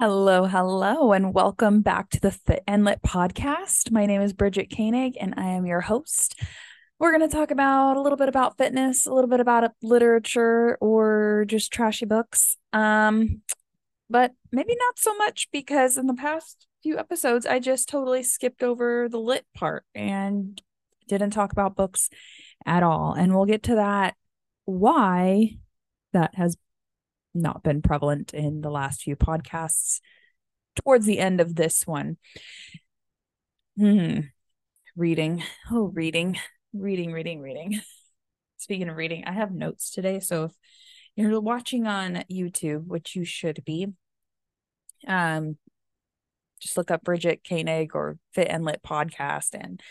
Hello, hello, and welcome back to the Fit and Lit podcast. My name is Bridgette Koenig, and I am your host. We're going to talk about a little bit about fitness, a little bit about literature, or just trashy books. Um, but maybe not so much because in the past few episodes, I just totally skipped over the lit part and didn't talk about books at all. And we'll get to that why that has not been prevalent in the last few podcasts towards the end of this one. Hmm. Reading. Oh, reading, reading, reading, reading. Speaking of reading, I have notes today. So if you're watching on YouTube, which you should be, um, just look up Bridgette Koenig or Fit and Lit podcast and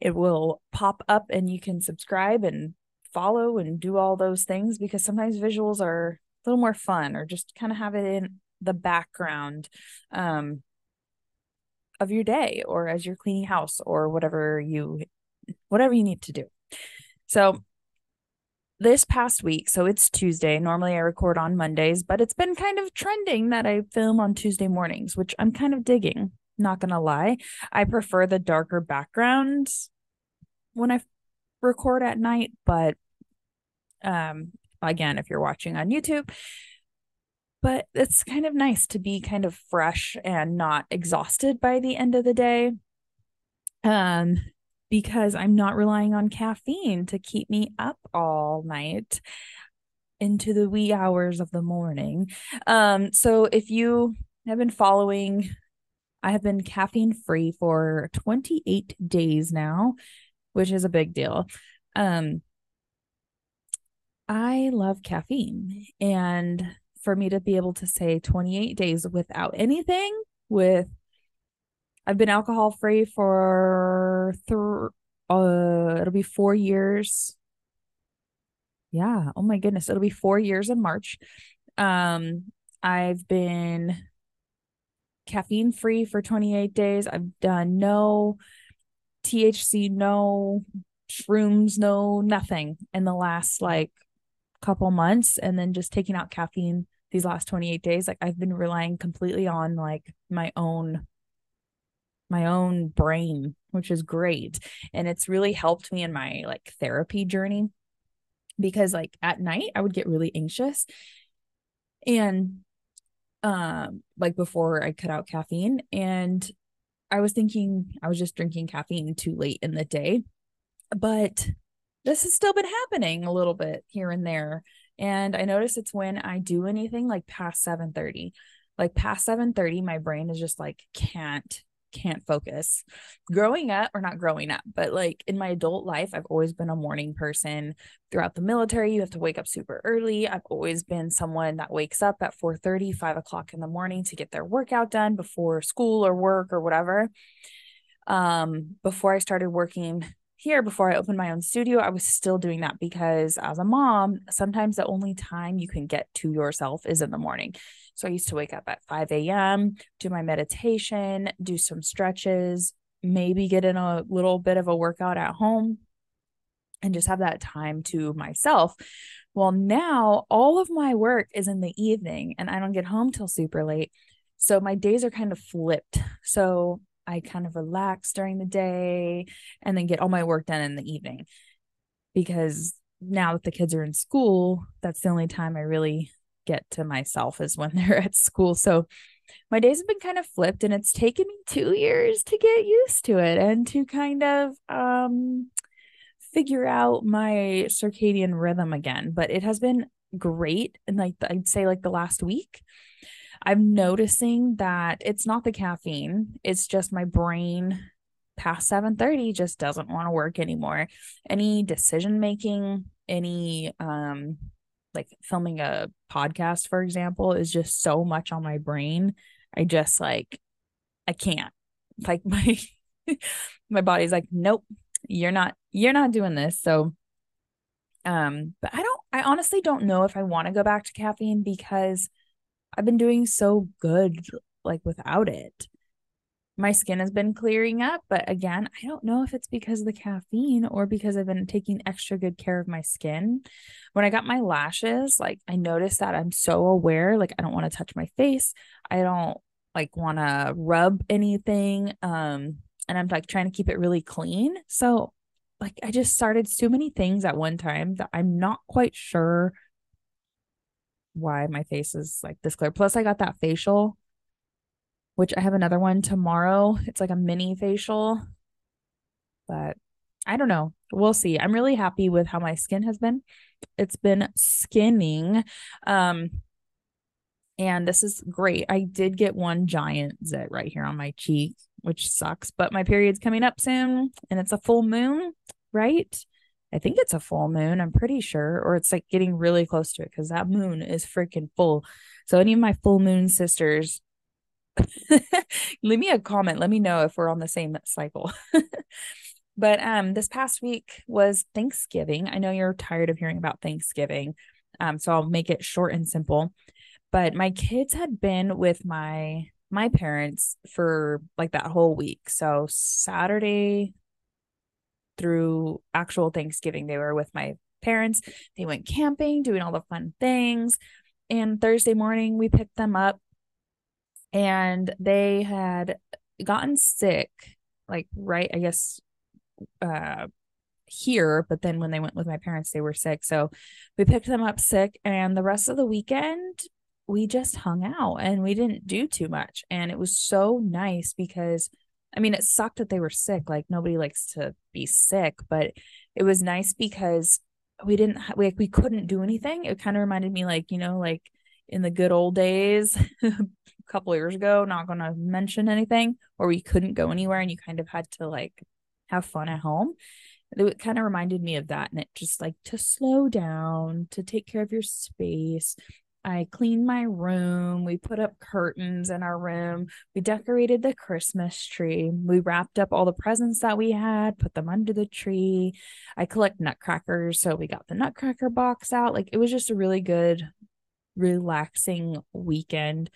it will pop up and you can subscribe and follow and do all those things because sometimes visuals are a little more fun or just kind of have it in the background um, of your day or as you're cleaning house or whatever you whatever you need to do. So this past week, so it's Tuesday. Normally I record on Mondays, but it's been kind of trending that I film on Tuesday mornings, which I'm kind of digging. Not gonna lie. I prefer the darker background when I record at night, but um again if you're watching on YouTube. But it's kind of nice to be kind of fresh and not exhausted by the end of the day. Um because I'm not relying on caffeine to keep me up all night into the wee hours of the morning. Um so if you have been following I have been caffeine free for 28 days now, which is a big deal. Um, I love caffeine. And for me to be able to say 28 days without anything, with I've been alcohol free for th- uh it'll be 4 years. Yeah, oh my goodness, it'll be 4 years in March. Um I've been caffeine free for 28 days. I've done no THC, no shrooms, no nothing in the last like couple months and then just taking out caffeine these last 28 days like I've been relying completely on like my own my own brain which is great. And it's really helped me in my like therapy journey because like at night I would get really anxious. And um like before I cut out caffeine and I was thinking I was just drinking caffeine too late in the day. But this has still been happening a little bit here and there. And I notice it's when I do anything like past 7:30. Like past 7:30 my brain is just like can't can't focus. Growing up or not growing up, but like in my adult life, I've always been a morning person. Throughout the military, you have to wake up super early. I've always been someone that wakes up at 4 30, 5 o'clock in the morning to get their workout done before school or work or whatever. Um, before I started working here before I opened my own studio, I was still doing that because as a mom, sometimes the only time you can get to yourself is in the morning. So I used to wake up at 5 a.m., do my meditation, do some stretches, maybe get in a little bit of a workout at home and just have that time to myself. Well, now all of my work is in the evening and I don't get home till super late. So my days are kind of flipped. So I kind of relax during the day and then get all my work done in the evening. Because now that the kids are in school, that's the only time I really get to myself is when they're at school. So my days have been kind of flipped and it's taken me 2 years to get used to it and to kind of um figure out my circadian rhythm again, but it has been great and like I'd say like the last week I'm noticing that it's not the caffeine, it's just my brain past 7:30 just doesn't want to work anymore. Any decision making, any um like filming a podcast for example is just so much on my brain. I just like I can't. Like my my body's like nope, you're not you're not doing this. So um but I don't I honestly don't know if I want to go back to caffeine because I've been doing so good like without it. my skin has been clearing up. But again, I don't know if it's because of the caffeine or because I've been taking extra good care of my skin. When I got my lashes, like I noticed that I'm so aware, like I don't want to touch my face. I don't like want to rub anything. Um, and I'm like trying to keep it really clean. So like I just started so many things at one time that I'm not quite sure why my face is like this clear. Plus I got that facial which I have another one tomorrow. It's like a mini facial, but I don't know. We'll see. I'm really happy with how my skin has been. It's been skinning. Um, and this is great. I did get one giant zit right here on my cheek, which sucks, but my period's coming up soon and it's a full moon, right? I think it's a full moon, I'm pretty sure, or it's like getting really close to it because that moon is freaking full. So, any of my full moon sisters, leave me a comment. Let me know if we're on the same cycle. but um this past week was Thanksgiving. I know you're tired of hearing about Thanksgiving. Um so I'll make it short and simple. But my kids had been with my my parents for like that whole week. So Saturday through actual Thanksgiving they were with my parents. They went camping, doing all the fun things. And Thursday morning we picked them up and they had gotten sick like right i guess uh here but then when they went with my parents they were sick so we picked them up sick and the rest of the weekend we just hung out and we didn't do too much and it was so nice because i mean it sucked that they were sick like nobody likes to be sick but it was nice because we didn't like we couldn't do anything it kind of reminded me like you know like in the good old days a couple years ago, not going to mention anything, or we couldn't go anywhere and you kind of had to like have fun at home. It kind of reminded me of that. And it just like to slow down, to take care of your space. I cleaned my room. We put up curtains in our room. We decorated the Christmas tree. We wrapped up all the presents that we had, put them under the tree. I collect nutcrackers. So we got the nutcracker box out. Like it was just a really good, relaxing weekend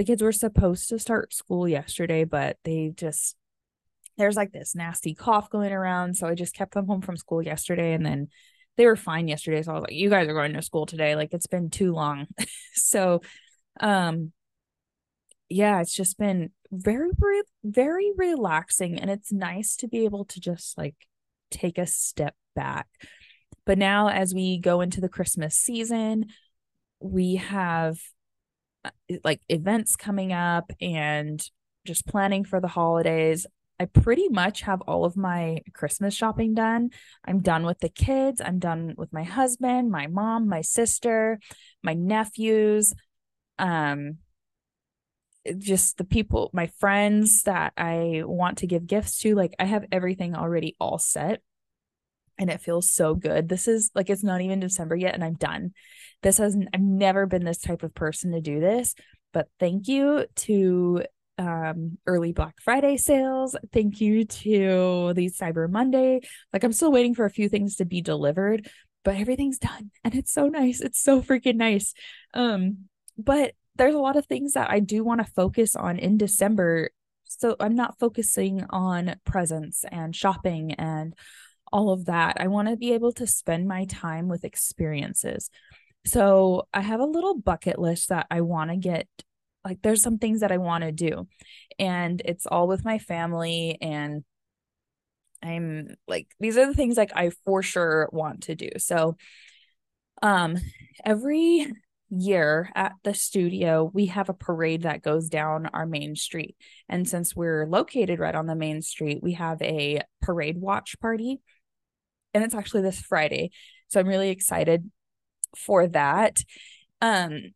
the kids were supposed to start school yesterday, but they just there's like this nasty cough going around. So I just kept them home from school yesterday and then they were fine yesterday. So I was like, you guys are going to school today. Like it's been too long. so um yeah, it's just been very very relaxing and it's nice to be able to just like take a step back. But now as we go into the Christmas season, we have uh, like events coming up and just planning for the holidays. I pretty much have all of my Christmas shopping done. I'm done with the kids. I'm done with my husband, my mom, my sister, my nephews, um just the people, my friends that I want to give gifts to. Like I have everything already all set and it feels so good. This is like it's not even December yet and I'm done. This has I've never been this type of person to do this, but thank you to um early Black Friday sales. Thank you to the Cyber Monday. Like I'm still waiting for a few things to be delivered, but everything's done and it's so nice. It's so freaking nice. Um but there's a lot of things that I do want to focus on in December. So I'm not focusing on presents and shopping and all of that. I want to be able to spend my time with experiences. So I have a little bucket list that I want to get like there's some things that I want to do and it's all with my family and I'm like these are the things like I for sure want to do. So um every year at the studio we have a parade that goes down our main street and since we're located right on the main street we have a parade watch party and it's actually this Friday. So I'm really excited for that. Um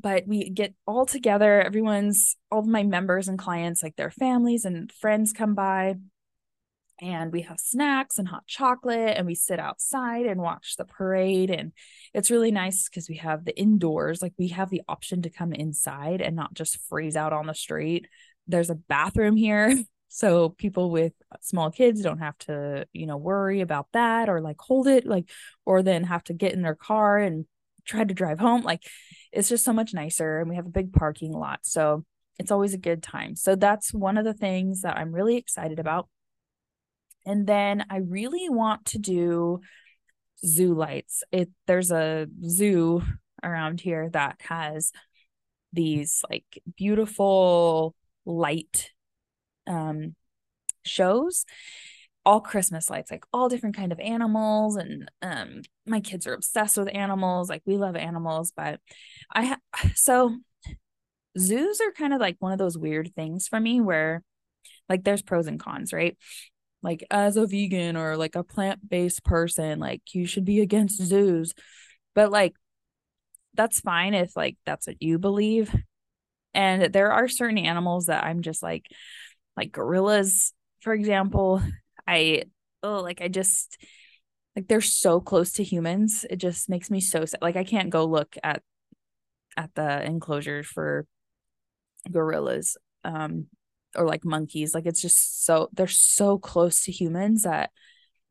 but we get all together, everyone's all of my members and clients, like their families and friends come by. And we have snacks and hot chocolate and we sit outside and watch the parade. And it's really nice because we have the indoors like we have the option to come inside and not just freeze out on the street. There's a bathroom here so people with small kids don't have to you know worry about that or like hold it like or then have to get in their car and try to drive home. Like it's just so much nicer and we have a big parking lot so it's always a good time. So that's one of the things that I'm really excited about. And then I really want to do zoo lights. It there's a zoo around here that has these like beautiful light um shows all christmas lights like all different kind of animals and um my kids are obsessed with animals like we love animals but i ha- so zoos are kind of like one of those weird things for me where like there's pros and cons right? Like as a vegan or like a plant-based person like you should be against zoos but like that's fine if like that's what you believe and there are certain animals that i'm just like like gorillas for example i oh like i just like they're so close to humans. It just makes me so sad. Like i can't go look at at the enclosures for gorillas um or like monkeys. Like it's just so they're so close to humans that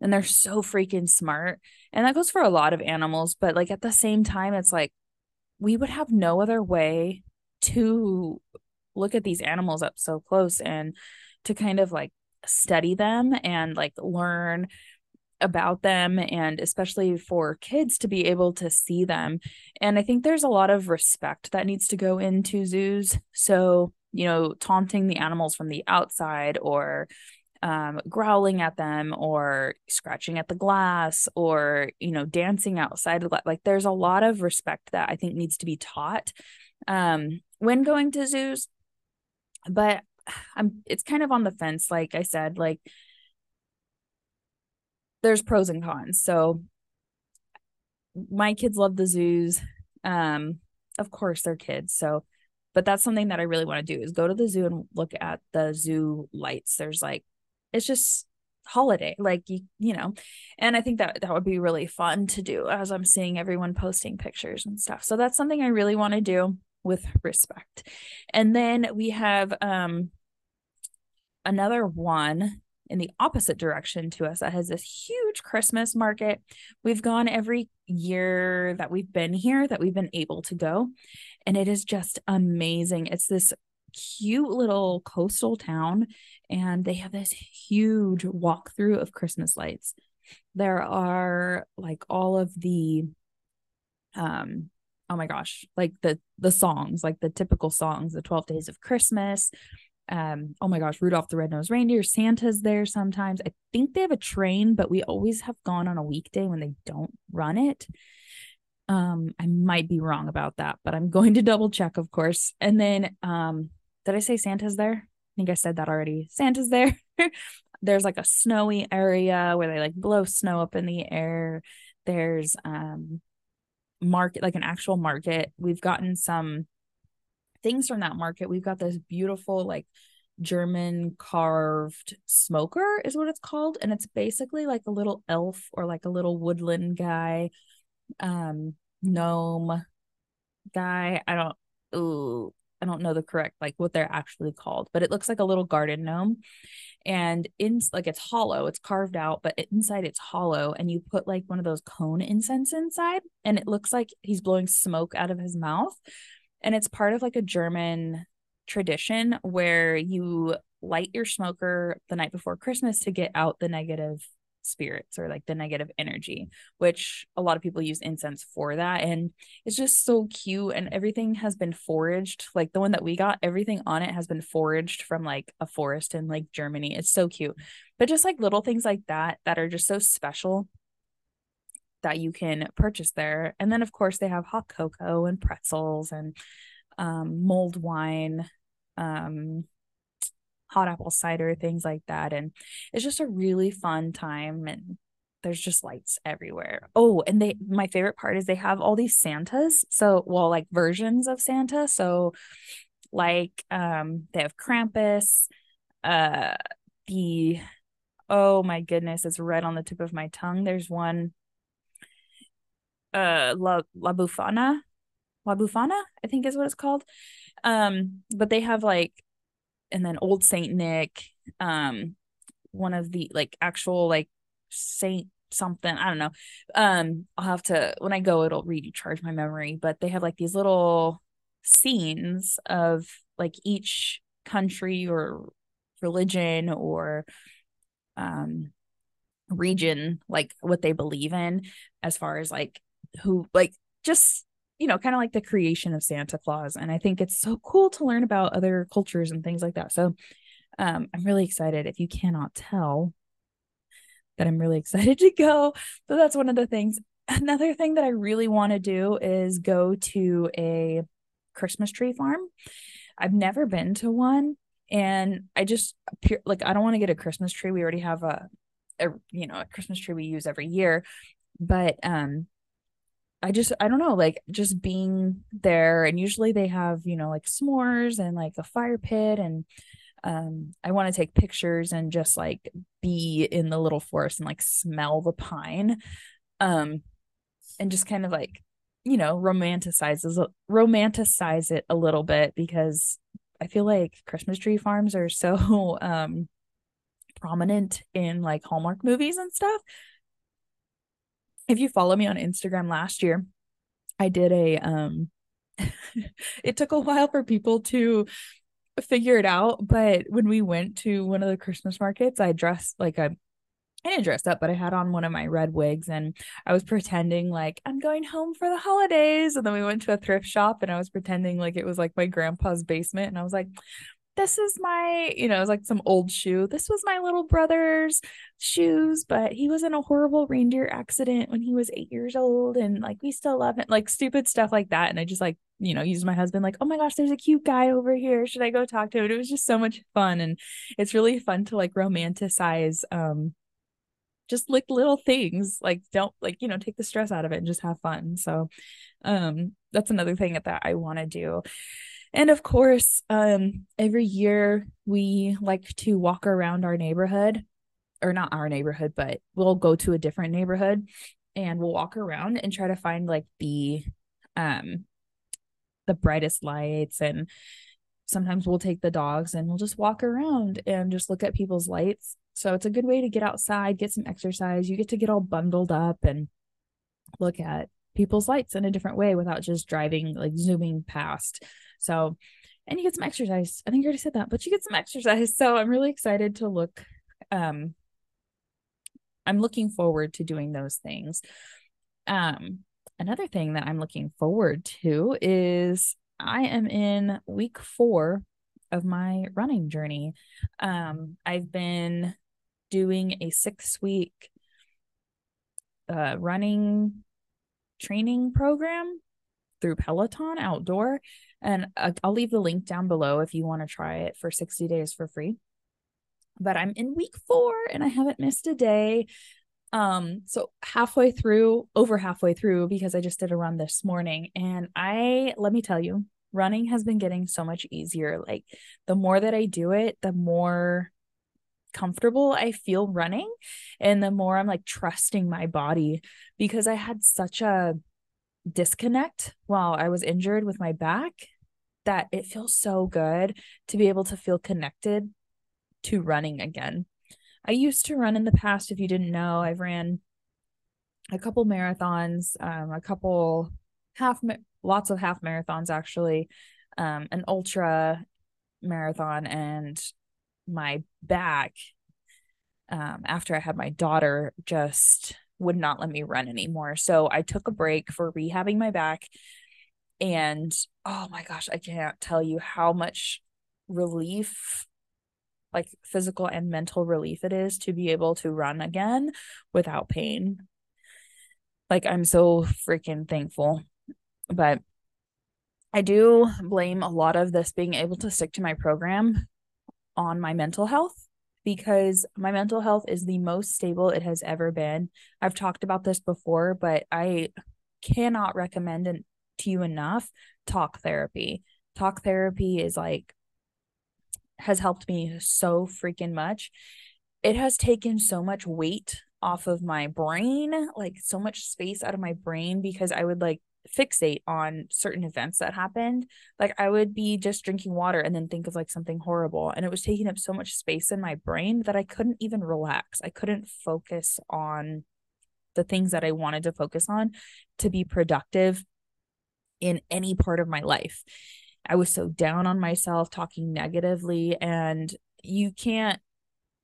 and they're so freaking smart. And that goes for a lot of animals but like at the same time it's like we would have no other way to look at these animals up so close and to kind of like study them and like learn about them and especially for kids to be able to see them. And i think there's a lot of respect that needs to go into zoos. So you know taunting the animals from the outside or um, growling at them or scratching at the glass or you know dancing outside like there's a lot of respect that i think needs to be taught um, when going to zoos. But i'm it's kind of on the fence like i said like there's pros and cons. So my kids love the zoos. Um of course they're kids so but that's something that i really want to do is go to the zoo and look at the zoo lights. There's like it's just holiday like you you know and i think that that would be really fun to do as i'm seeing everyone posting pictures and stuff. So that's something i really want to do with respect. And then we have um another one in the opposite direction to us that has this huge christmas market we've gone every year that we've been here that we've been able to go and it is just amazing it's this cute little coastal town and they have this huge walkthrough of Christmas lights. There are like all of the um oh my gosh, like the the songs, like the typical songs, the 12 days of Christmas. Um, oh my gosh, Rudolph the Red-Nosed Reindeer, Santa's there sometimes. I think they have a train, but we always have gone on a weekday when they don't run it. Um, I might be wrong about that, but I'm going to double check, of course. And then um, did I say Santa's there? I think I said that already. Santa's there. There's like a snowy area where they like blow snow up in the air. There's um market like an actual market. We've gotten some things from that market. We've got this beautiful like German carved smoker is what it's called and it's basically like a little elf or like a little woodland guy um gnome guy. I don't ooh I don't know the correct like what they're actually called, but it looks like a little garden gnome. And in like it's hollow, it's carved out, but inside it's hollow. And you put like one of those cone incense inside, and it looks like he's blowing smoke out of his mouth. And it's part of like a German tradition where you light your smoker the night before Christmas to get out the negative spirits or like the negative energy, which a lot of people use incense for that. And it's just so cute. And everything has been foraged. Like the one that we got, everything on it has been foraged from like a forest in like Germany. It's so cute. But just like little things like that that are just so special that you can purchase there. And then, of course, they have hot cocoa and pretzels and um, mulled wine. Um, hot apple cider, things like that. And it's just a really fun time. And there's just lights everywhere. Oh, and they, my favorite part is they have all these Santas. So, well, like versions of Santa. So, like, um, they have Krampus, uh, the, oh my goodness, it's right on the tip of my tongue. There's one, uh, La, La Bufana, La Bufana, I think is what it's called. Um, but they have like and then old saint nick um one of the like actual like saint something i don't know um i'll have to when i go it'll recharge my memory but they have like these little scenes of like each country or religion or um region like what they believe in as far as like who like just you know kind of like the creation of Santa Claus and I think it's so cool to learn about other cultures and things like that. So um I'm really excited if you cannot tell that I'm really excited to go. So that's one of the things. Another thing that I really want to do is go to a Christmas tree farm. I've never been to one and I just like I don't want to get a Christmas tree. We already have a, a you know a Christmas tree we use every year, but um I just I don't know like just being there and usually they have you know like s'mores and like a fire pit and um I want to take pictures and just like be in the little forest and like smell the pine um and just kind of like you know romanticizes romanticize it a little bit because I feel like Christmas tree farms are so um prominent in like Hallmark movies and stuff. If you follow me on Instagram last year, I did a um it took a while for people to figure it out, but when we went to one of the Christmas markets, I dressed like a I didn't dress up, but I had on one of my red wigs and I was pretending like I'm going home for the holidays. And then we went to a thrift shop and I was pretending like it was like my grandpa's basement. And I was like, this is my, you know, it was like some old shoe. This was my little brother's shoes, but he was in a horrible reindeer accident when he was eight years old. And like, we still love it, like stupid stuff like that. And I just like, you know, used my husband, like, oh my gosh, there's a cute guy over here. Should I go talk to him? It was just so much fun. And it's really fun to like romanticize, um, just like little things like don't like you know take the stress out of it and just have fun so um that's another thing that i want to do and of course um every year we like to walk around our neighborhood or not our neighborhood but we'll go to a different neighborhood and we'll walk around and try to find like the um the brightest lights and sometimes we'll take the dogs and we'll just walk around and just look at people's lights so it's a good way to get outside, get some exercise. You get to get all bundled up and look at people's lights in a different way without just driving, like zooming past. So, and you get some exercise. I think I already said that, but you get some exercise. So I'm really excited to look. Um, I'm looking forward to doing those things. Um, another thing that I'm looking forward to is I am in week four of my running journey. Um, I've been doing a six week uh, running training program through Peloton outdoor. And uh, I'll leave the link down below if you want to try it for 60 days for free. But I'm in week four and I haven't missed a day. Um, so halfway through, over halfway through, because I just did a run this morning. And I, let me tell you, running has been getting so much easier. Like the more that I do it, the more comfortable I feel running and the more I'm like trusting my body because I had such a disconnect while I was injured with my back that it feels so good to be able to feel connected to running again. I used to run in the past if you didn't know. I've ran a couple marathons, um, a couple half lots of half marathons actually, um, an ultra marathon and my back um, after I had my daughter just would not let me run anymore. So I took a break for rehabbing my back. And oh my gosh, I can't tell you how much relief, like physical and mental relief, it is to be able to run again without pain. Like, I'm so freaking thankful. But I do blame a lot of this being able to stick to my program on my mental health because my mental health is the most stable it has ever been. I've talked about this before, but I cannot recommend it to you enough talk therapy. Talk therapy is like has helped me so freaking much. It has taken so much weight off of my brain, like so much space out of my brain because I would like fixate on certain events that happened. Like I would be just drinking water and then think of like something horrible. And it was taking up so much space in my brain that I couldn't even relax. I couldn't focus on the things that I wanted to focus on to be productive in any part of my life. I was so down on myself, talking negatively, and you can't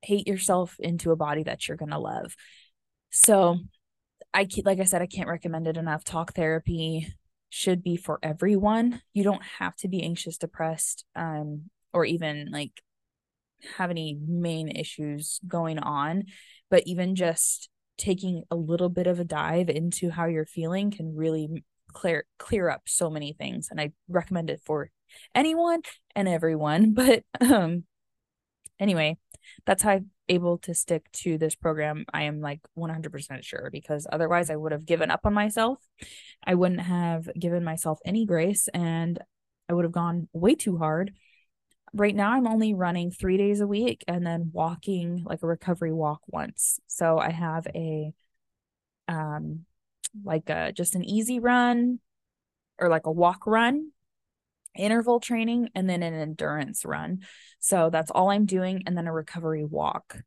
hate yourself into a body that you're going to love. So, I like I said, I can't recommend it enough. Talk therapy should be for everyone. You don't have to be anxious, depressed, um, or even like have any main issues going on, but even just taking a little bit of a dive into how you're feeling can really clear clear up so many things and I recommend it for anyone and everyone but um anyway that's how I'm able to stick to this program. I am like 100% sure because otherwise I would have given up on myself. I wouldn't have given myself any grace and I would have gone way too hard. Right now I'm only running three days a week and then walking like a recovery walk once. So I have a um like a just an easy run or like a walk run interval training and then an endurance run. So that's all I'm doing and then a recovery walk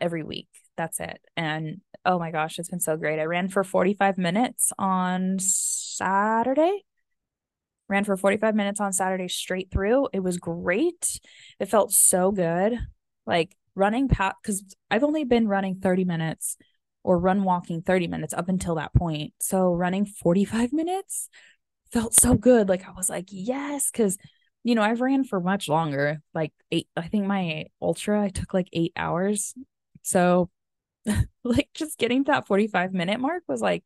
every week. That's it. And oh my gosh, it's been so great. I ran for 45 minutes on Saturday ran for 45 minutes on Saturday straight through. It was great. It felt so good. Like running past, because I've only been running 30 minutes or run walking 30 minutes up until that point. So running 45 minutes felt so good. Like I was like, yes, because you know, I've ran for much longer, like eight, I think my ultra, I took like eight hours. So, like, just getting to that 45 minute mark was like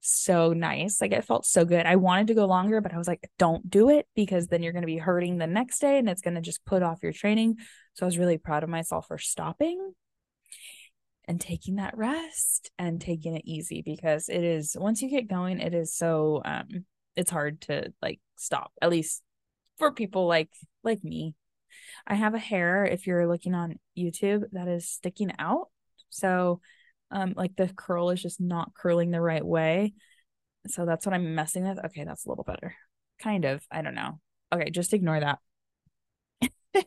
so nice. Like it felt so good. I wanted to go longer, but I was like, don't do it because then you're going to be hurting the next day and it's going to just put off your training. So I was really proud of myself for stopping and taking that rest and taking it easy because it is once you get going, it is so um it's hard to like stop. At least for people like like me. I have a hair if you're looking on YouTube that is sticking out. So um like the curl is just not curling the right way so that's what i'm messing with okay that's a little better kind of i don't know okay just ignore that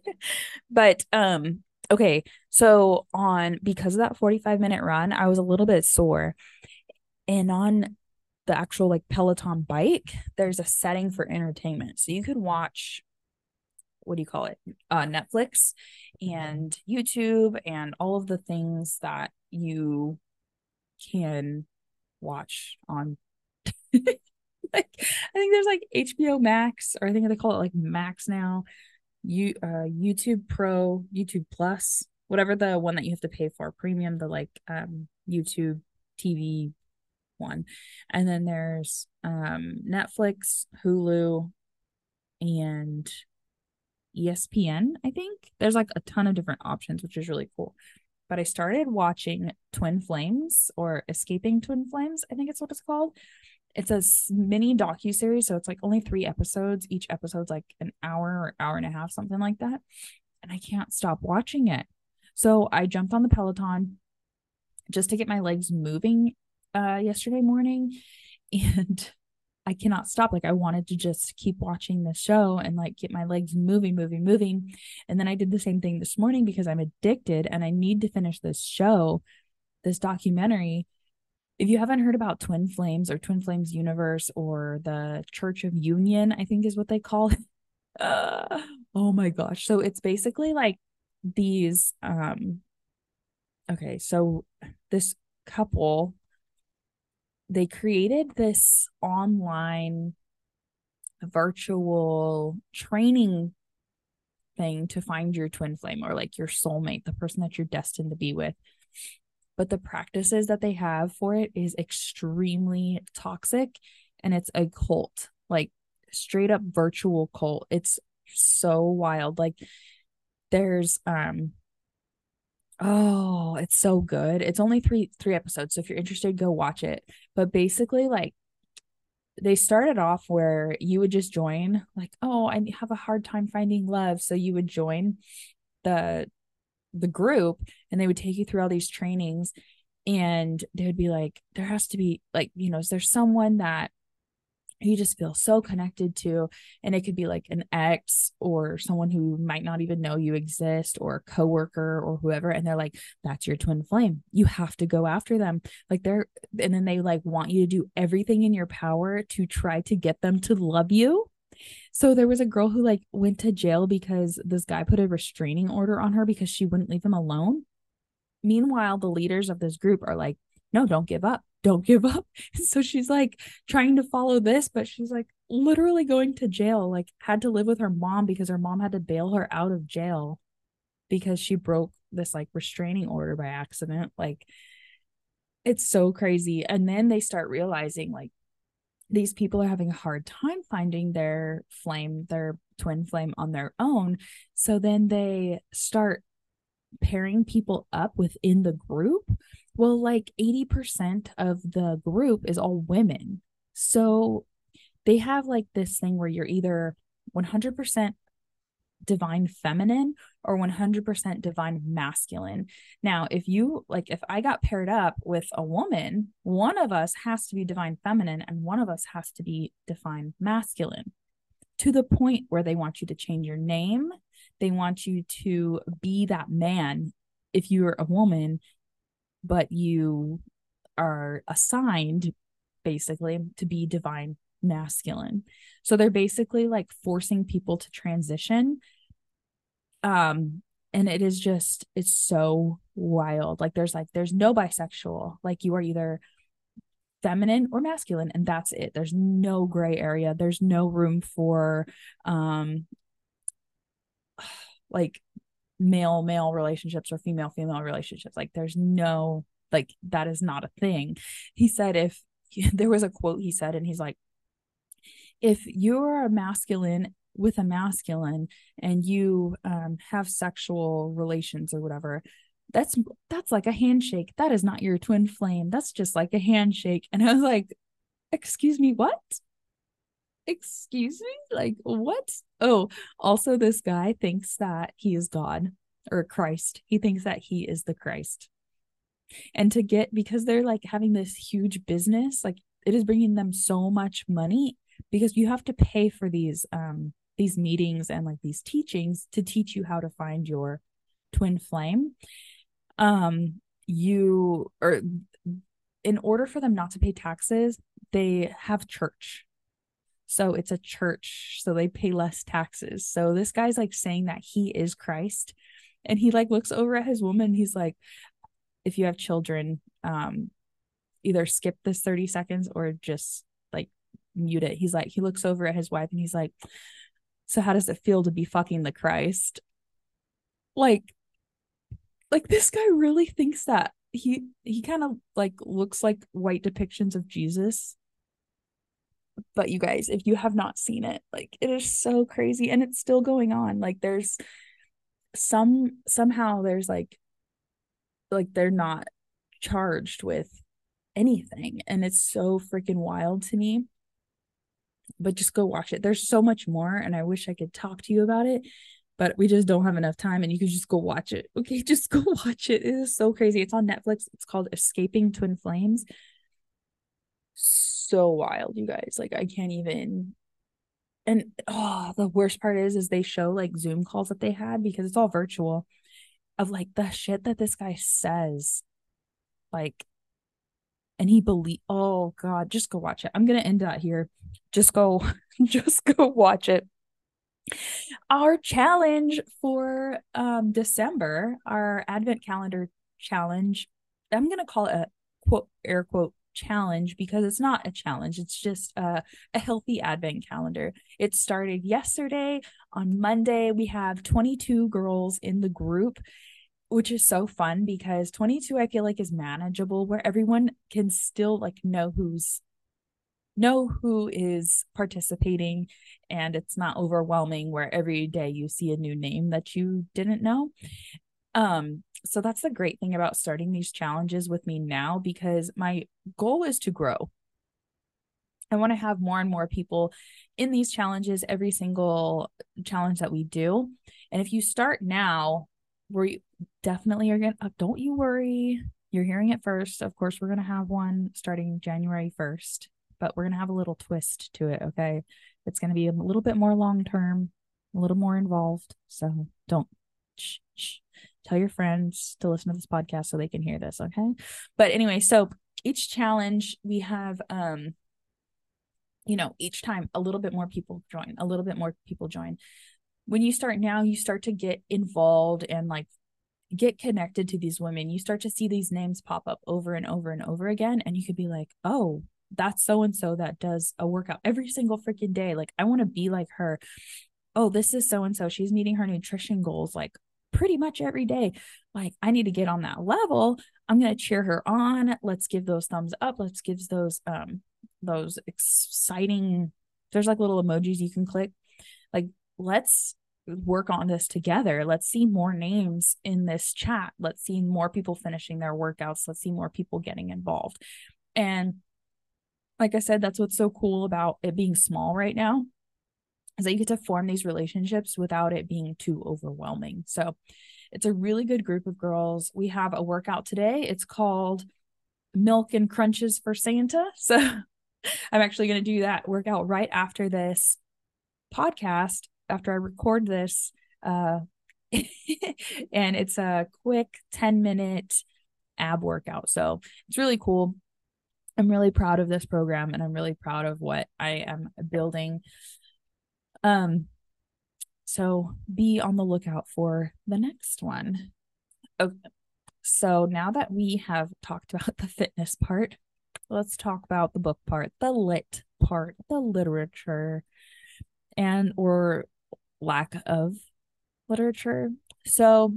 but um okay so on because of that 45 minute run i was a little bit sore and on the actual like peloton bike there's a setting for entertainment so you could watch what do you call it uh netflix and youtube and all of the things that you can watch on like I think there's like HBO Max or I think they call it like Max now. You uh YouTube Pro, YouTube Plus, whatever the one that you have to pay for, premium, the like um YouTube TV one. And then there's um Netflix, Hulu, and ESPN, I think. There's like a ton of different options, which is really cool but I started watching Twin Flames or Escaping Twin Flames, I think it's what it's called. It's a mini docu series, so it's like only three episodes. Each episode's like an hour or hour and a half, something like that. And I can't stop watching it. So I jumped on the Peloton just to get my legs moving uh yesterday morning and I cannot stop. Like I wanted to just keep watching the show and like get my legs moving, moving, moving. And then I did the same thing this morning because I'm addicted and I need to finish this show, this documentary. If you haven't heard about Twin Flames or Twin Flames Universe or the Church of Union, I think is what they call it. Uh, oh my gosh. So it's basically like these um okay, so this couple they created this online virtual training thing to find your twin flame or like your soulmate, the person that you're destined to be with. But the practices that they have for it is extremely toxic and it's a cult, like straight up virtual cult. It's so wild. Like there's um Oh, it's so good. It's only three three episodes, so if you're interested, go watch it. But basically, like they started off where you would just join, like, oh, I have a hard time finding love, so you would join the the group, and they would take you through all these trainings, and they would be like, there has to be like, you know, is there someone that you just feel so connected to and it could be like an ex or someone who might not even know you exist or a coworker or whoever and they're like that's your twin flame you have to go after them like they're and then they like want you to do everything in your power to try to get them to love you So there was a girl who like went to jail because this guy put a restraining order on her because she wouldn't leave him alone. Meanwhile, the leaders of this group are like, no, don't give up. Don't give up. And so she's like trying to follow this, but she's like literally going to jail, like had to live with her mom because her mom had to bail her out of jail because she broke this like restraining order by accident. Like it's so crazy. And then they start realizing like these people are having a hard time finding their flame, their twin flame on their own. So then they start pairing people up within the group. Well, like 80% of the group is all women. So they have like this thing where you're either 100% divine feminine or 100% divine masculine. Now, if you like, if I got paired up with a woman, one of us has to be divine feminine and one of us has to be divine masculine to the point where they want you to change your name. They want you to be that man if you're a woman, but you are assigned basically to be divine masculine. So they're basically like forcing people to transition. Um and it is just it's so wild. Like there's like there's no bisexual. Like you are either feminine or masculine and that's it. There's no gray area. There's no room for um like male male relationships or female female relationships. Like there's no like that is not a thing. He said if there was a quote he said and he's like if you're a masculine with a masculine and you um, have sexual relations or whatever that's that's like a handshake. That is not your twin flame. That's just like a handshake. And i was like excuse me what? Excuse me? Like what oh also this guy thinks that he is god or christ. He thinks that he is the christ. And to get because they're like having this huge business like it is bringing them so much money because you have to pay for these um these meetings and like these teachings to teach you how to find your twin flame. Um you or in order for them not to pay taxes they have church so it's a church so they pay less taxes so this guy's like saying that he is christ and he like looks over at his woman he's like if you have children um either skip this 30 seconds or just like mute it. He's like, he looks over at his wife and he's like, So how does it feel to be fucking the Christ? Like, like this guy really thinks that he he kind of like looks like white depictions of Jesus. But you guys, if you have not seen it, like it is so crazy and it's still going on. Like there's some somehow there's like like they're not charged with anything and it's so freaking wild to me but just go watch it. There's so much more, and I wish I could talk to you about it, but we just don't have enough time. And you can just go watch it. Okay, just go watch it. It is so crazy. It's on Netflix. It's called Escaping Twin Flames. So wild, you guys. Like I can't even. And oh, the worst part is, is they show like Zoom calls that they had because it's all virtual, of like the shit that this guy says, like and he believe oh god just go watch it i'm gonna end that here just go just go watch it our challenge for um december our advent calendar challenge i'm gonna call it a quote air quote challenge because it's not a challenge it's just a, a healthy advent calendar it started yesterday on monday we have 22 girls in the group which is so fun because 22 I feel like is manageable where everyone can still like know who's know who is participating and it's not overwhelming where every day you see a new name that you didn't know. Um so that's the great thing about starting these challenges with me now because my goal is to grow. I want to have more and more people in these challenges every single challenge that we do. And if you start now, we definitely are going to, uh, don't you worry. You're hearing it first. Of course, we're going to have one starting January 1st, but we're going to have a little twist to it. Okay. It's going to be a little bit more long term, a little more involved. So don't shh, shh. Tell your friends to listen to this podcast so they can hear this. Okay. But anyway, so each challenge we have, um, you know, each time a little bit more people join, a little bit more people join. When you start now, you start to get involved and like get connected to these women. You start to see these names pop up over and over and over again. And you could be like, oh, that's so and so that does a workout every single freaking day. Like, I want to be like her. Oh, this is so and so. She's meeting her nutrition goals like pretty much every day. Like, I need to get on that level. I'm going to cheer her on. Let's give those thumbs up. Let's give those um those exciting there's like little emojis you can click. Like, let's work on this together. Let's see more names in this chat. Let's see more people finishing their workouts. Let's see more people getting involved. And like I said, that's what's so cool about it being small right now is that you get to form these relationships without it being too overwhelming. So it's a really good group of girls. We have a workout today. It's called Milk and Crunches for Santa. So I'm actually going to do that workout right after this podcast, after I record this. Uh, and it's a quick 10 minute ab workout. So it's really cool. I'm really proud of this program and I'm really proud of what I am building. Um, so be on the lookout for the next one. Okay. So now that we have talked about the fitness part, let's talk about the book part, the lit part, the literature and or lack of literature. So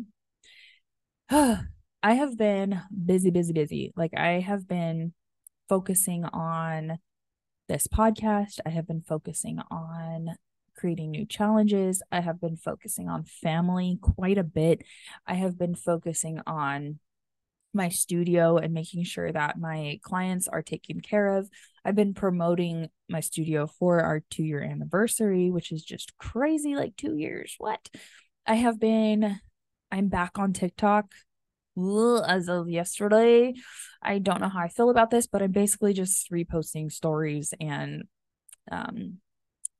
I have been busy, busy, busy. Like I have been focusing on this podcast. I have been focusing on creating new challenges. I have been focusing on family quite a bit. I have been focusing on my studio and making sure that my clients are taken care of. I've been promoting my studio for our two year anniversary, which is just crazy like two years. What? I have been, I'm back on TikTok as of yesterday. I don't know how I feel about this, but I'm basically just reposting stories and um,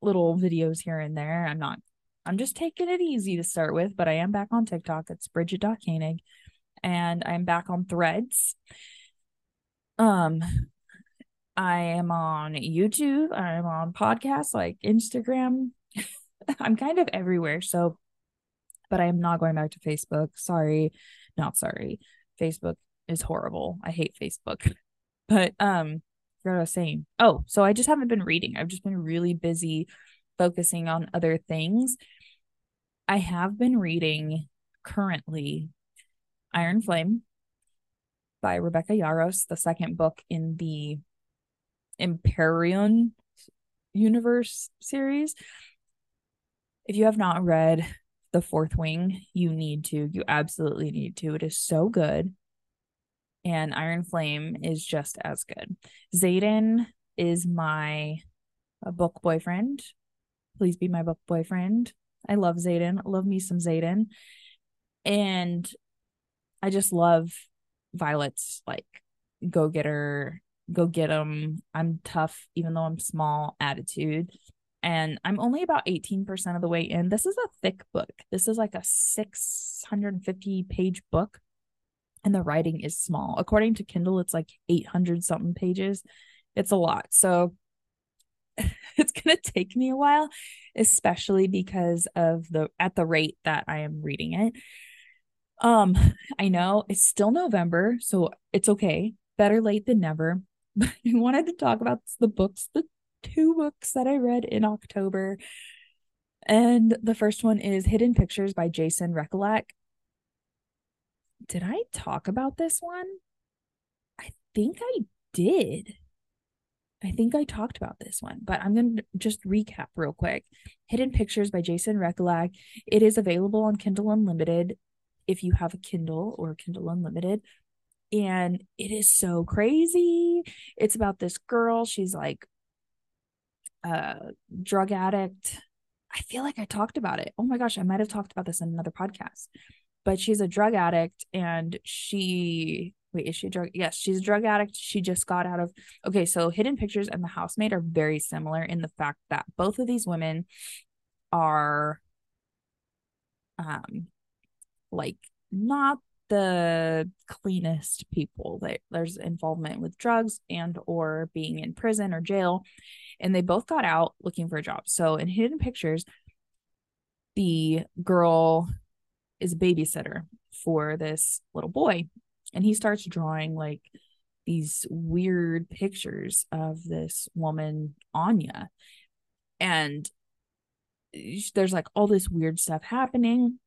little videos here and there. I'm not, I'm just taking it easy to start with, but I am back on TikTok. It's Bridgette.Koenig and I'm back on threads. Um, I am on YouTube. I'm on podcasts like Instagram. I'm kind of everywhere. So, but I am not going back to Facebook. Sorry, not sorry. Facebook is horrible. I hate Facebook. But um, what I was saying. Oh, so I just haven't been reading. I've just been really busy focusing on other things. I have been reading currently Iron Flame by Rebecca Yarros, the second book in the Empyrean universe series. If you have not read The Fourth Wing, you need to. You absolutely need to. It is so good. And Iron Flame is just as good. Xaden is my uh, book boyfriend. Please be my book boyfriend. I love Xaden. I love me some Xaden. And I just love Violet's like go get her, go get them. I'm tough, even though I'm small attitude. And I'm only about 18% of the way in. This is a thick book. This is like a 650 page book. And the writing is small. According to Kindle, it's like 800 something pages. It's a lot. So it's going to take me a while, especially because of the at the rate that I am reading it. Um, I know it's still November, so it's okay. Better late than never. But I wanted to talk about the books, the two books that I read in October. And the first one is Hidden Pictures by Jason Rekulak. Did I talk about this one? I think I did. I think I talked about this one, but I'm going to just recap real quick. Hidden Pictures by Jason Rekulak. It is available on Kindle Unlimited if you have a Kindle or Kindle Unlimited. And it is so crazy. It's about this girl. She's like a drug addict. I feel like I talked about it. Oh my gosh, I might have talked about this in another podcast. But she's a drug addict and she wait, is she a drug? Yes, she's a drug addict. She just got out of okay, so Hidden Pictures and The Housemaid are very similar in the fact that both of these women are um like not the cleanest people. They, there's involvement with drugs and or being in prison or jail, and they both got out looking for a job. So in Hidden Pictures, the girl is a babysitter for this little boy, and he starts drawing like these weird pictures of this woman Anya, and there's like all this weird stuff happening.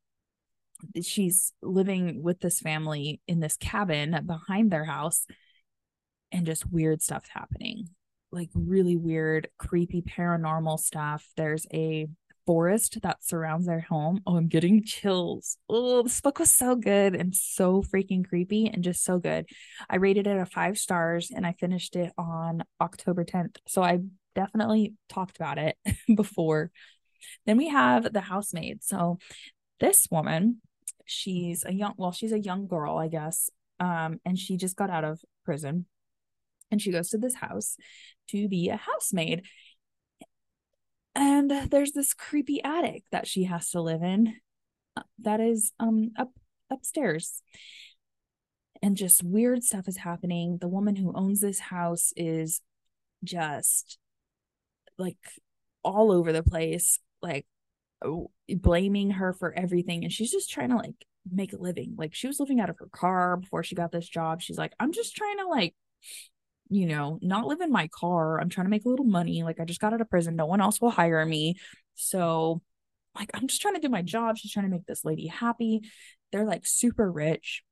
She's living with this family in this cabin behind their house and just weird stuff happening. Like really weird creepy paranormal stuff. There's a forest that surrounds their home. Oh i'm getting chills. Oh this book was so good and so freaking creepy and just so good. I rated it a five stars and i finished it on october 10th so i definitely talked about it before. Then we have the housemaid. So this woman she's a young well she's a young girl i guess um and she just got out of prison. And she goes to this house to be a housemaid and there's this creepy attic that she has to live in uh, that is um up upstairs. And just weird stuff is happening. The woman who owns this house is just like all over the place like blaming her for everything. And she's just trying to like make a living. Like she was living out of her car before she got this job. She's like i'm just trying to like you know not live in my car i'm trying to make a little money like i just got out of prison no one else will hire me. So like i'm just trying to do my job she's trying to make this lady happy. They're like super rich.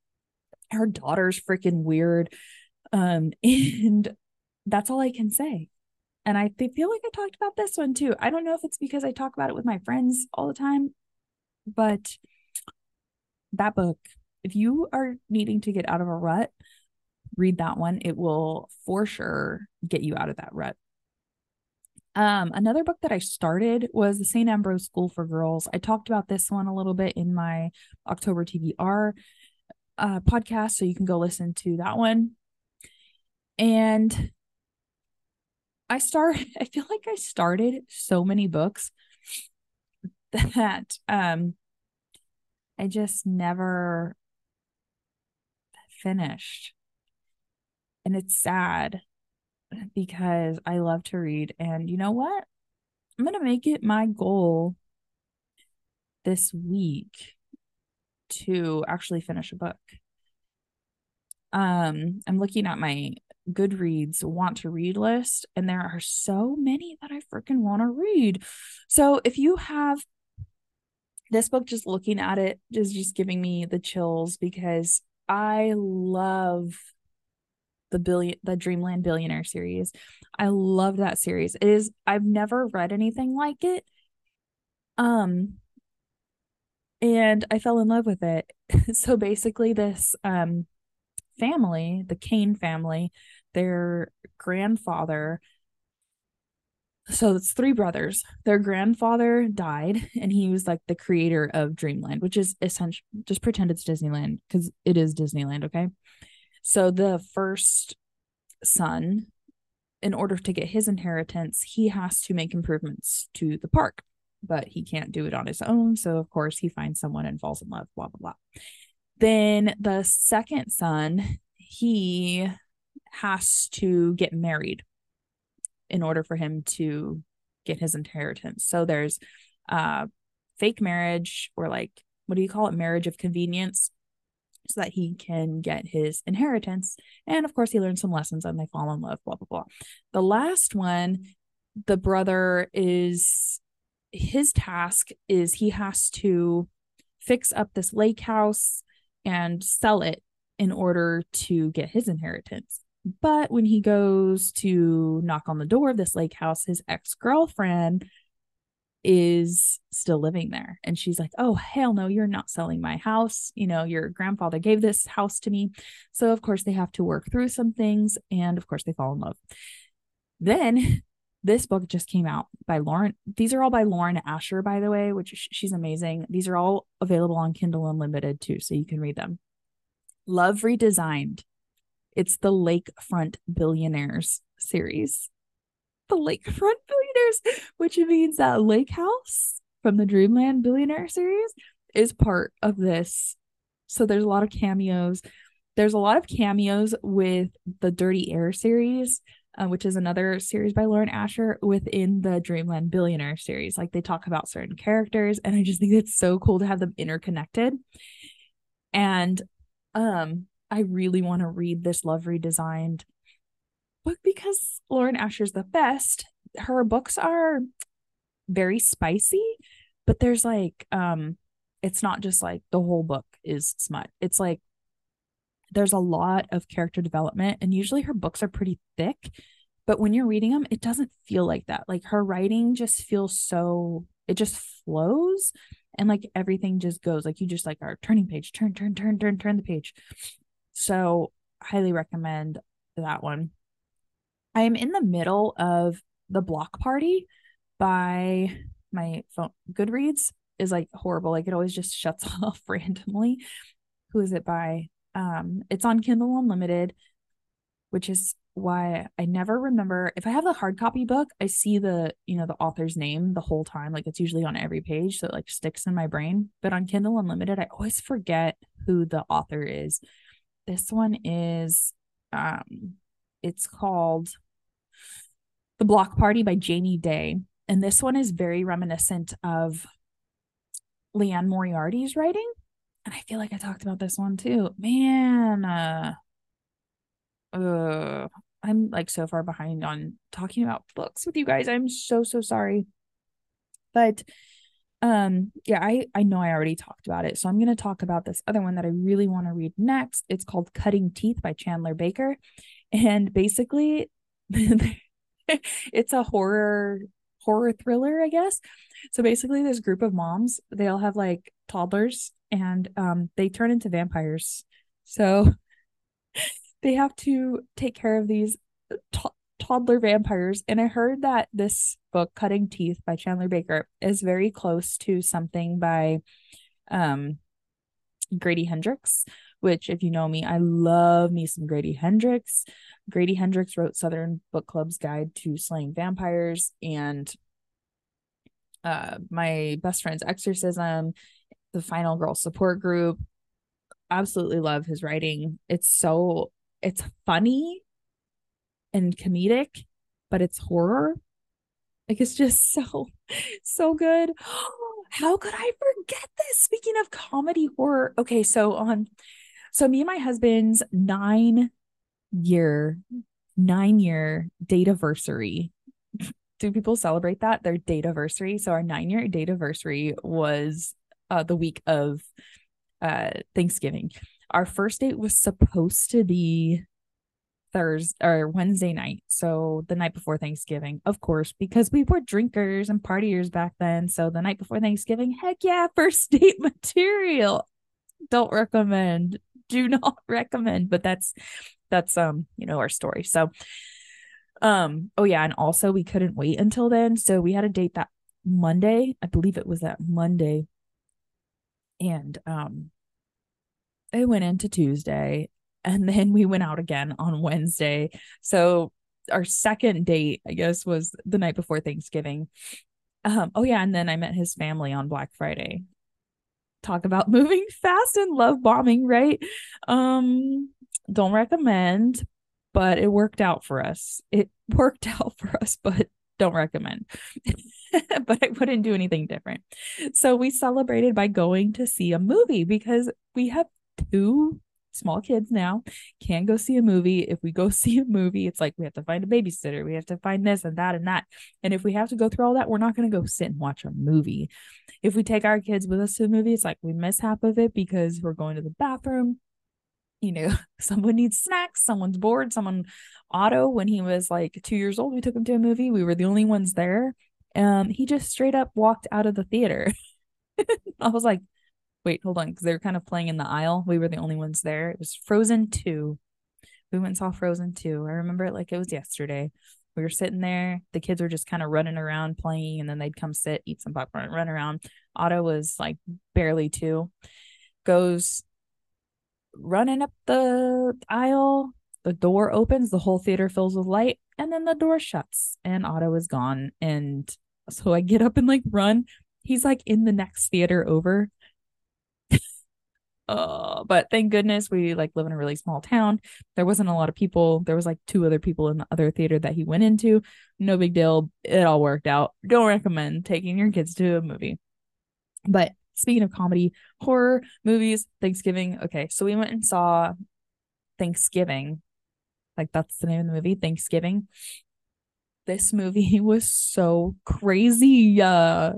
Her daughter's freaking weird. Um and that's all i can say. And I feel like I talked about this one too. I don't know if it's because I talk about it with my friends all the time, but that book, if you are needing to get out of a rut, read that one. It will for sure get you out of that rut. Um, another book that I started was the St. Ambrose School for Girls. I talked about this one a little bit in my October TBR uh, podcast, so you can go listen to that one. And I start I feel like I started so many books that um I just never finished. And it's sad because I love to read and you know what? I'm going to make it my goal this week to actually finish a book. Um I'm looking at my Goodreads want to read list, and there are so many that I freaking want to read. So if you have this book, just looking at it is just giving me the chills because I love the billion the Dreamland Billionaire series. I love that series. It is I've never read anything like it. Um and I fell in love with it. so basically this um family, the Kane family, their grandfather so it's three brothers. Their grandfather died, and he was like the creator of Dreamland, which is essential. Just pretend it's Disneyland because it is Disneyland. Okay. So the first son, in order to get his inheritance, he has to make improvements to the park, but he can't do it on his own. So, of course, he finds someone and falls in love, blah, blah, blah. Then the second son, he has to get married in order for him to get his inheritance. So there's uh fake marriage or like what do you call it marriage of convenience so that he can get his inheritance and of course he learns some lessons and they fall in love blah blah blah. The last one the brother is his task is he has to fix up this lake house and sell it in order to get his inheritance. But when he goes to knock on the door of this lake house, his ex girlfriend is still living there. And she's like, Oh, hell no, you're not selling my house. You know, your grandfather gave this house to me. So, of course, they have to work through some things. And of course, they fall in love. Then this book just came out by Lauren. These are all by Lauren Asher, by the way, which she's amazing. These are all available on Kindle Unlimited too, so you can read them. Love Redesigned it's the Lakefront Billionaires series. The Lakefront Billionaires, which means that Lake House from the Dreamland Billionaire series is part of this So there's a lot of cameos. There's a lot of cameos with the Dirty Air series, uh, which is another series by Lauren Asher within the Dreamland Billionaire series. Like they talk about certain characters, and I just think it's so cool to have them interconnected. And um, I really want to read this Love Redesigned book because Lauren Asher's the best. Her books are very spicy, but there's like um it's not just like the whole book is smut. It's like there's a lot of character development and usually her books are pretty thick, but when you're reading them, it doesn't feel like that. Like her writing just feels so it just flows and like everything just goes like you just like are turning page, turn turn turn turn turn the page. So, highly recommend that one. I am in the middle of The Block Party by my phone. Goodreads is like horrible. Like it always just shuts off randomly. Who is it by? Um, it's on Kindle Unlimited, which is why I never remember if I have the hard copy book, I see the, you know, the author's name the whole time. Like it's usually on every page. So it like sticks in my brain. But on Kindle Unlimited, I always forget who the author is. This one is um it's called The Block Party by Jamie Day. And this one is very reminiscent of Liane Moriarty's writing. And I feel like I talked about this one too. Man, uh, uh I'm like so far behind on talking about books with you guys. I'm so so sorry. But um yeah, I I know I already talked about it. So I'm going to talk about this other one that I really want to read next. It's called Cutting Teeth by Chandler Baker. And basically it's a horror horror thriller, I guess. So basically this group of moms, they all have like toddlers and um they turn into vampires. So they have to take care of these to- toddler vampires and I heard that this book Cutting Teeth by Chandler Baker is very close to something by um Grady Hendrix, which if you know me, I love me some Grady Hendrix. Grady Hendrix wrote Southern Book Club's Guide to Slaying Vampires and uh, my best friend's exorcism, the final girl support group. Absolutely love his writing. It's so it's funny and comedic, but it's horror. Like it's just so so good. How could I forget this? Speaking of comedy horror. Okay, so on so me and my husband's 9 year 9 year date anniversary. Do people celebrate that? Their date anniversary. So our 9 year date anniversary was uh, the week of uh, Thanksgiving. Our first date was supposed to be Thursday or Wednesday night. So the night before Thanksgiving, of course, because we were drinkers and partiers back then. So the night before Thanksgiving, heck yeah, first date material. Don't recommend. Do not recommend, but that's that's um, you know, our story. So um, oh yeah, and also we couldn't wait until then. So we had a date that Monday. I believe it was that Monday. And um it went into Tuesday and then we went out again on Wednesday. So our second date, I guess, was the night before Thanksgiving. Um, oh yeah, and then I met his family on Black Friday. Talk about moving fast and love bombing, right? Um, don't recommend, but it worked out for us. It worked out for us, but don't recommend. but I wouldn't do anything different. So we celebrated by going to see a movie because we have two small kids now can go see a movie. If we go see a movie, it's like we have to find a babysitter, we have to find this and that and that. And if we have to go through all that, we're not going to go sit and watch a movie. If we take our kids with us to a movie, it's like we miss half of it because we're going to the bathroom. You know, someone needs snacks, someone's bored, someone Otto, when he was like two years old, we took him to a movie. We were the only ones there. Um, he just straight up walked out of the theater. I was like, wait, hold on, because they were kind of playing in the aisle. We were the only ones there. It was Frozen 2. We went and saw Frozen 2. I remember it like it was yesterday. We were sitting there. The kids were just kind of running around playing, and then they'd come sit, eat some popcorn, run around. Otto was like barely two. Goes running up the aisle. The door opens, the whole theater fills with light, and then the door shuts, and Otto is gone. And so I get up and like run. He's like in the next theater over uh, but thank goodness we like live in a really small town. There wasn't a lot of people. There was like two other people in the other theater that he went into. No big deal. It all worked out. Don't recommend taking your kids to a movie. But speaking of comedy, horror movies, Thanksgiving. Okay, so we went and saw Thanksgiving. Like that's the name of the movie, Thanksgiving. This movie was so crazy. Uh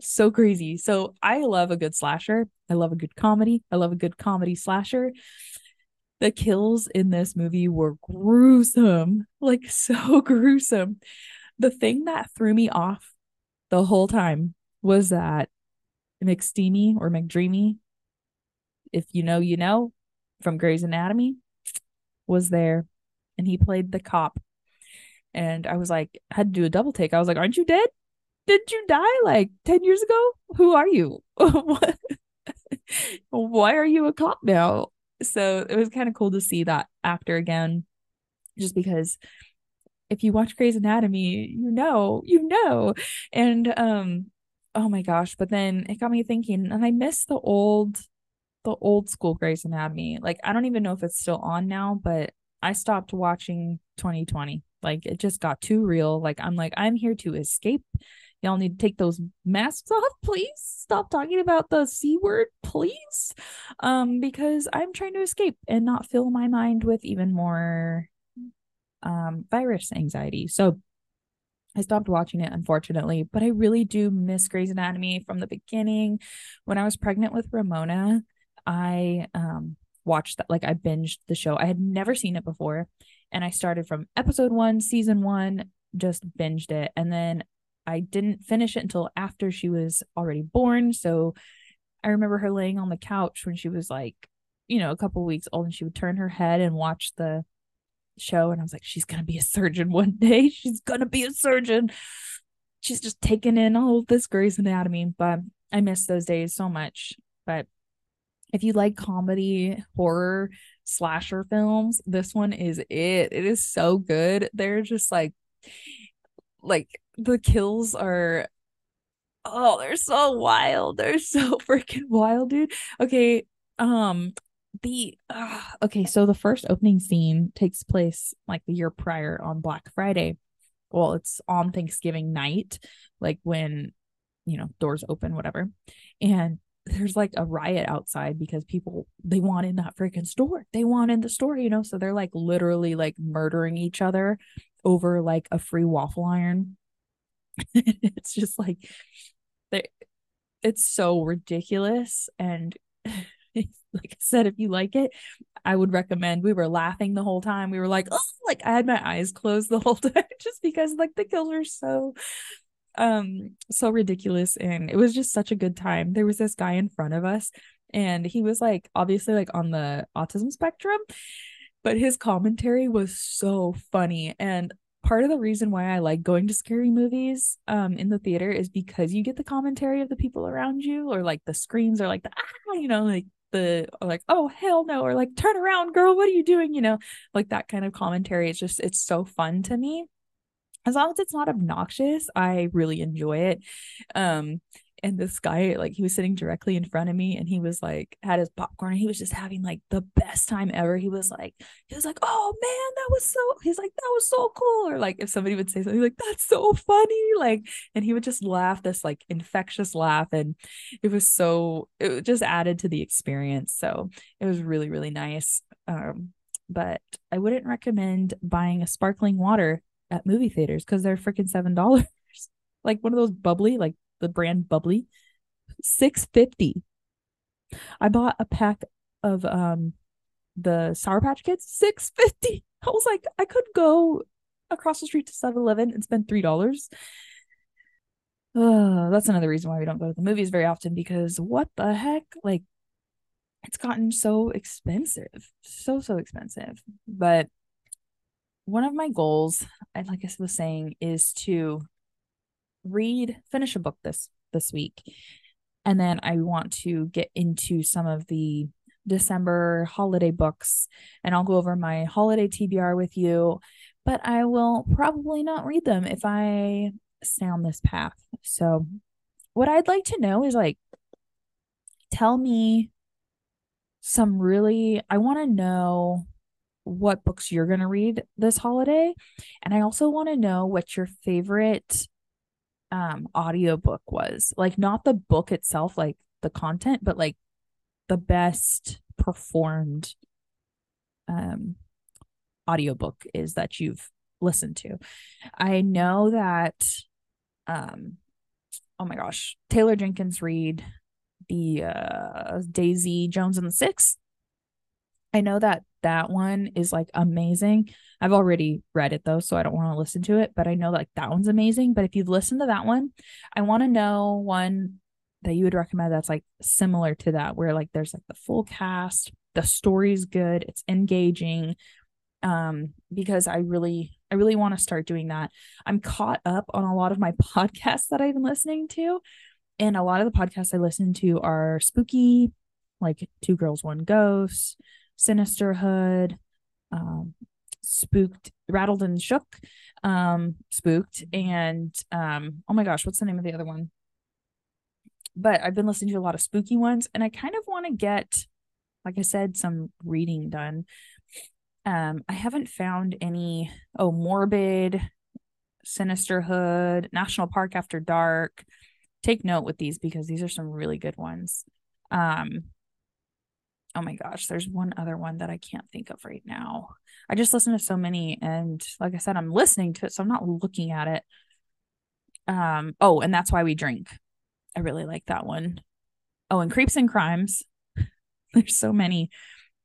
so crazy. So I love a good slasher. I love a good comedy. I love a good comedy slasher. The kills in this movie were gruesome, like so gruesome. The thing that threw me off the whole time was that McSteamy or McDreamy, if you know, you know, from Grey's Anatomy, was there and he played the cop. And I was like, had to do a double take. I was like, Aren't you dead? Did you die like 10 years ago? Who are you? Why are you a cop now? So it was kind of cool to see that actor again, just because if you watch Grey's Anatomy, you know, you know. And um, oh my gosh, but then it got me thinking, and I miss the old the old school Grey's Anatomy. Like I don't even know if it's still on now, but I stopped watching 2020. Like it just got too real. Like I'm like I'm here to escape. Y'all need to take those masks off, please. Stop talking about the C word, please. Um because I'm trying to escape and not fill my mind with even more um virus anxiety. So I stopped watching it, unfortunately, but I really do miss Grey's Anatomy from the beginning. When I was pregnant with Ramona, I um watched that like I binged the show. I had never seen it before. And I started from episode one, season one, just binged it. And then I didn't finish it until after she was already born. So I remember her laying on the couch when she was like, you know, a couple weeks old and she would turn her head and watch the show. And I was like, she's going to be a surgeon one day. She's going to be a surgeon. She's just taking in all this Grey's Anatomy. But I miss those days so much. But if you like comedy, horror, slasher films, this one is it. It is so good. They're just like like the kills are oh, they're so wild. They're so freaking wild, dude. Okay, um the uh, okay, so the first opening scene takes place like the year prior on Black Friday. Well, it's on Thanksgiving night, like when you know doors open, whatever. And there's like a riot outside because people they want in that freaking store. They want in the store, you know. So they're like literally like murdering each other over like a free waffle iron. it's just like it's so ridiculous and like I said, if you like it, I would recommend. We were laughing the whole time. We were like, oh, like I had my eyes closed the whole time just because like the kills were so um so ridiculous and it was just such a good time there was this guy in front of us and he was like obviously like on the autism spectrum but his commentary was so funny and part of the reason why I like going to scary movies um in the theater is because you get the commentary of the people around you or like the screams or like the ah you know like the like oh hell no or like turn around girl what are you doing you know like that kind of commentary it's just it's so fun to me as long as it's not obnoxious, I really enjoy it. Um, and this guy, like, he was sitting directly in front of me, and he was like, had his popcorn, and he was just having like the best time ever. He was like, he was like, oh man, that was so. He's like, that was so cool. Or like, if somebody would say something like, that's so funny, like, and he would just laugh this like infectious laugh, and it was so. It just added to the experience. So it was really really nice. Um, but I wouldn't recommend buying a sparkling water at movie theaters because they're freaking seven dollars. like one of those bubbly, like the brand bubbly, six fifty. I bought a pack of um the Sour Patch Kids, six fifty. I was like, I could go across the street to 7-Eleven and spend three dollars. That's another reason why we don't go to the movies very often because what the heck? Like it's gotten so expensive. So so expensive. But one of my goals, I like I was saying, is to read, finish a book this this week. And then I want to get into some of the December holiday books and I'll go over my holiday TBR with you, but I will probably not read them if I stay on this path. So, what I'd like to know is like, tell me some really I want to know what books you're going to read this holiday and I also want to know what your favorite um audiobook was. Like not the book itself like the content but like the best performed um audiobook is that you've listened to. I know that um oh my gosh, Taylor Jenkins Reid the uh Daisy Jones and the Six. I know that that one is like amazing. I've already read it though, so I don't want to listen to it, but I know like that one's amazing. But if you've listened to that one, I want to know one that you would recommend that's like similar to that, where like there's like the full cast, the story's good, it's engaging. Um, because I really, I really want to start doing that. I'm caught up on a lot of my podcasts that I've been listening to and a lot of the podcasts I listen to are spooky, like Two Girls, One Ghost, Sinisterhood, um, Spooked, Rattled and Shook, um, Spooked, and um, oh my gosh, what's the name of the other one? But I've been listening to a lot of spooky ones, and I kind of want to get, like I said, some reading done. Um, I haven't found any. Oh, morbid, Sinisterhood, National Park After Dark take note with these because these are some really good ones. Um, oh my gosh, there's one other one that I can't think of right now. I just listen to so many, and like I said, I'm listening to it, so I'm not looking at it. Um, oh, and that's why we drink. I really like that one. Oh, and Creeps and Crimes. there's so many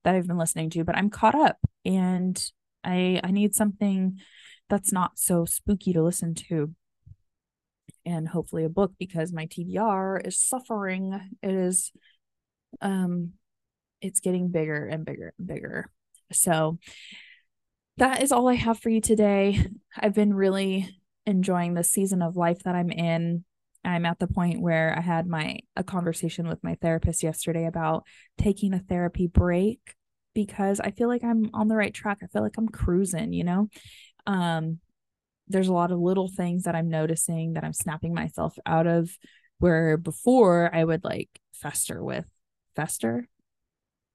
that I've been listening to, but I'm caught up and I I need something that's not so spooky to listen to and hopefully a book because my TBR is suffering. It is um it's getting bigger and bigger and bigger. So that is all I have for you today. I've been really enjoying the season of life that I'm in. I'm at the point where I had my a conversation with my therapist yesterday about taking a therapy break because I feel like I'm on the right track. I feel like I'm cruising, you know. Um there's a lot of little things that I'm noticing that I'm snapping myself out of where before I would like fester with fester.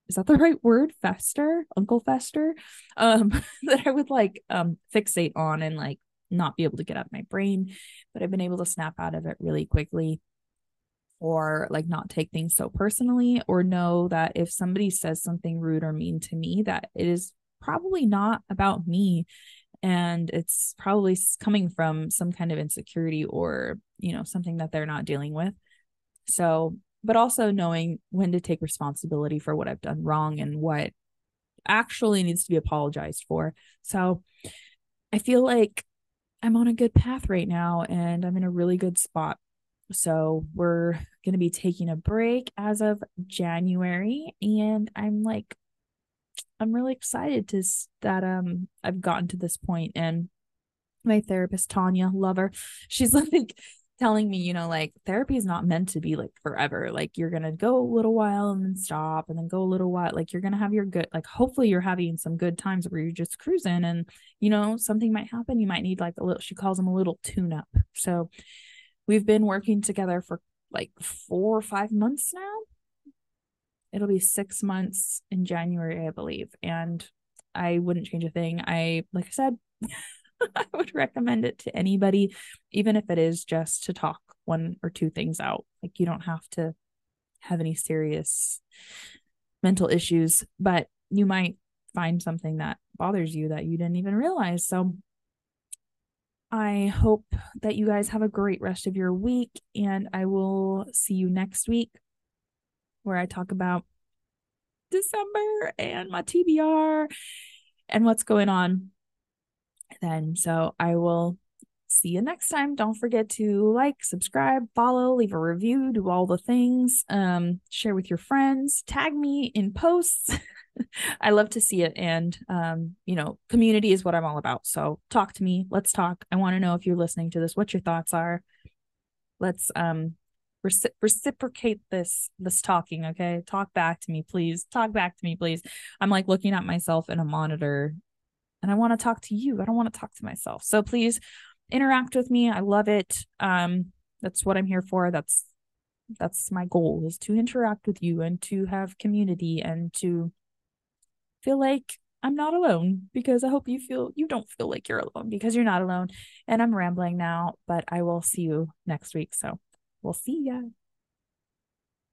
Is that the right word? Fester? Uncle Fester? Um, that I would like um fixate on and like not be able to get out of my brain. But I've been able to snap out of it really quickly or like not take things so personally or know that if somebody says something rude or mean to me that it is probably not about me and it's probably coming from some kind of insecurity or you know something that they're not dealing with so but also knowing when to take responsibility for what i've done wrong and what actually needs to be apologized for so i feel like i'm on a good path right now and i'm in a really good spot so we're going to be taking a break as of january and i'm like I'm really excited to that um I've gotten to this point and my therapist Tanya, love her. She's like telling me, you know, like therapy is not meant to be like forever. Like you're gonna go a little while and then stop and then go a little while. Like you're gonna have your good like hopefully you're having some good times where you're just cruising and you know something might happen. You might need like a little she calls them a little tune up. So we've been working together for like four or five months now it'll be six months in January, I believe. And I wouldn't change a thing. I, like I said, I would recommend it to anybody, even if it is just to talk one or two things out. Like you don't have to have any serious mental issues, but you might find something that bothers you that you didn't even realize. So I hope that you guys have a great rest of your week, and I will see you next week where I talk about December and my TBR and what's going on then. So I will see you next time. Don't forget to like, subscribe, follow, leave a review, do all the things. Um, share with your friends, tag me in posts. I love to see it. And um, you know, community is what I'm all about. So talk to me. Let's talk. I want to know if you're listening to this, what your thoughts are. Let's um Reci- reciprocate this this talking okay talk back to me please talk back to me please i'm like looking at myself in a monitor and i want to talk to you i don't want to talk to myself so please interact with me i love it um that's what i'm here for that's That's my goal is to interact with you and to have community and to feel like I'm not alone because I hope you feel you don't feel like you're alone because you're not alone. And I'm rambling now, but I will see you next week. So we'll see ya.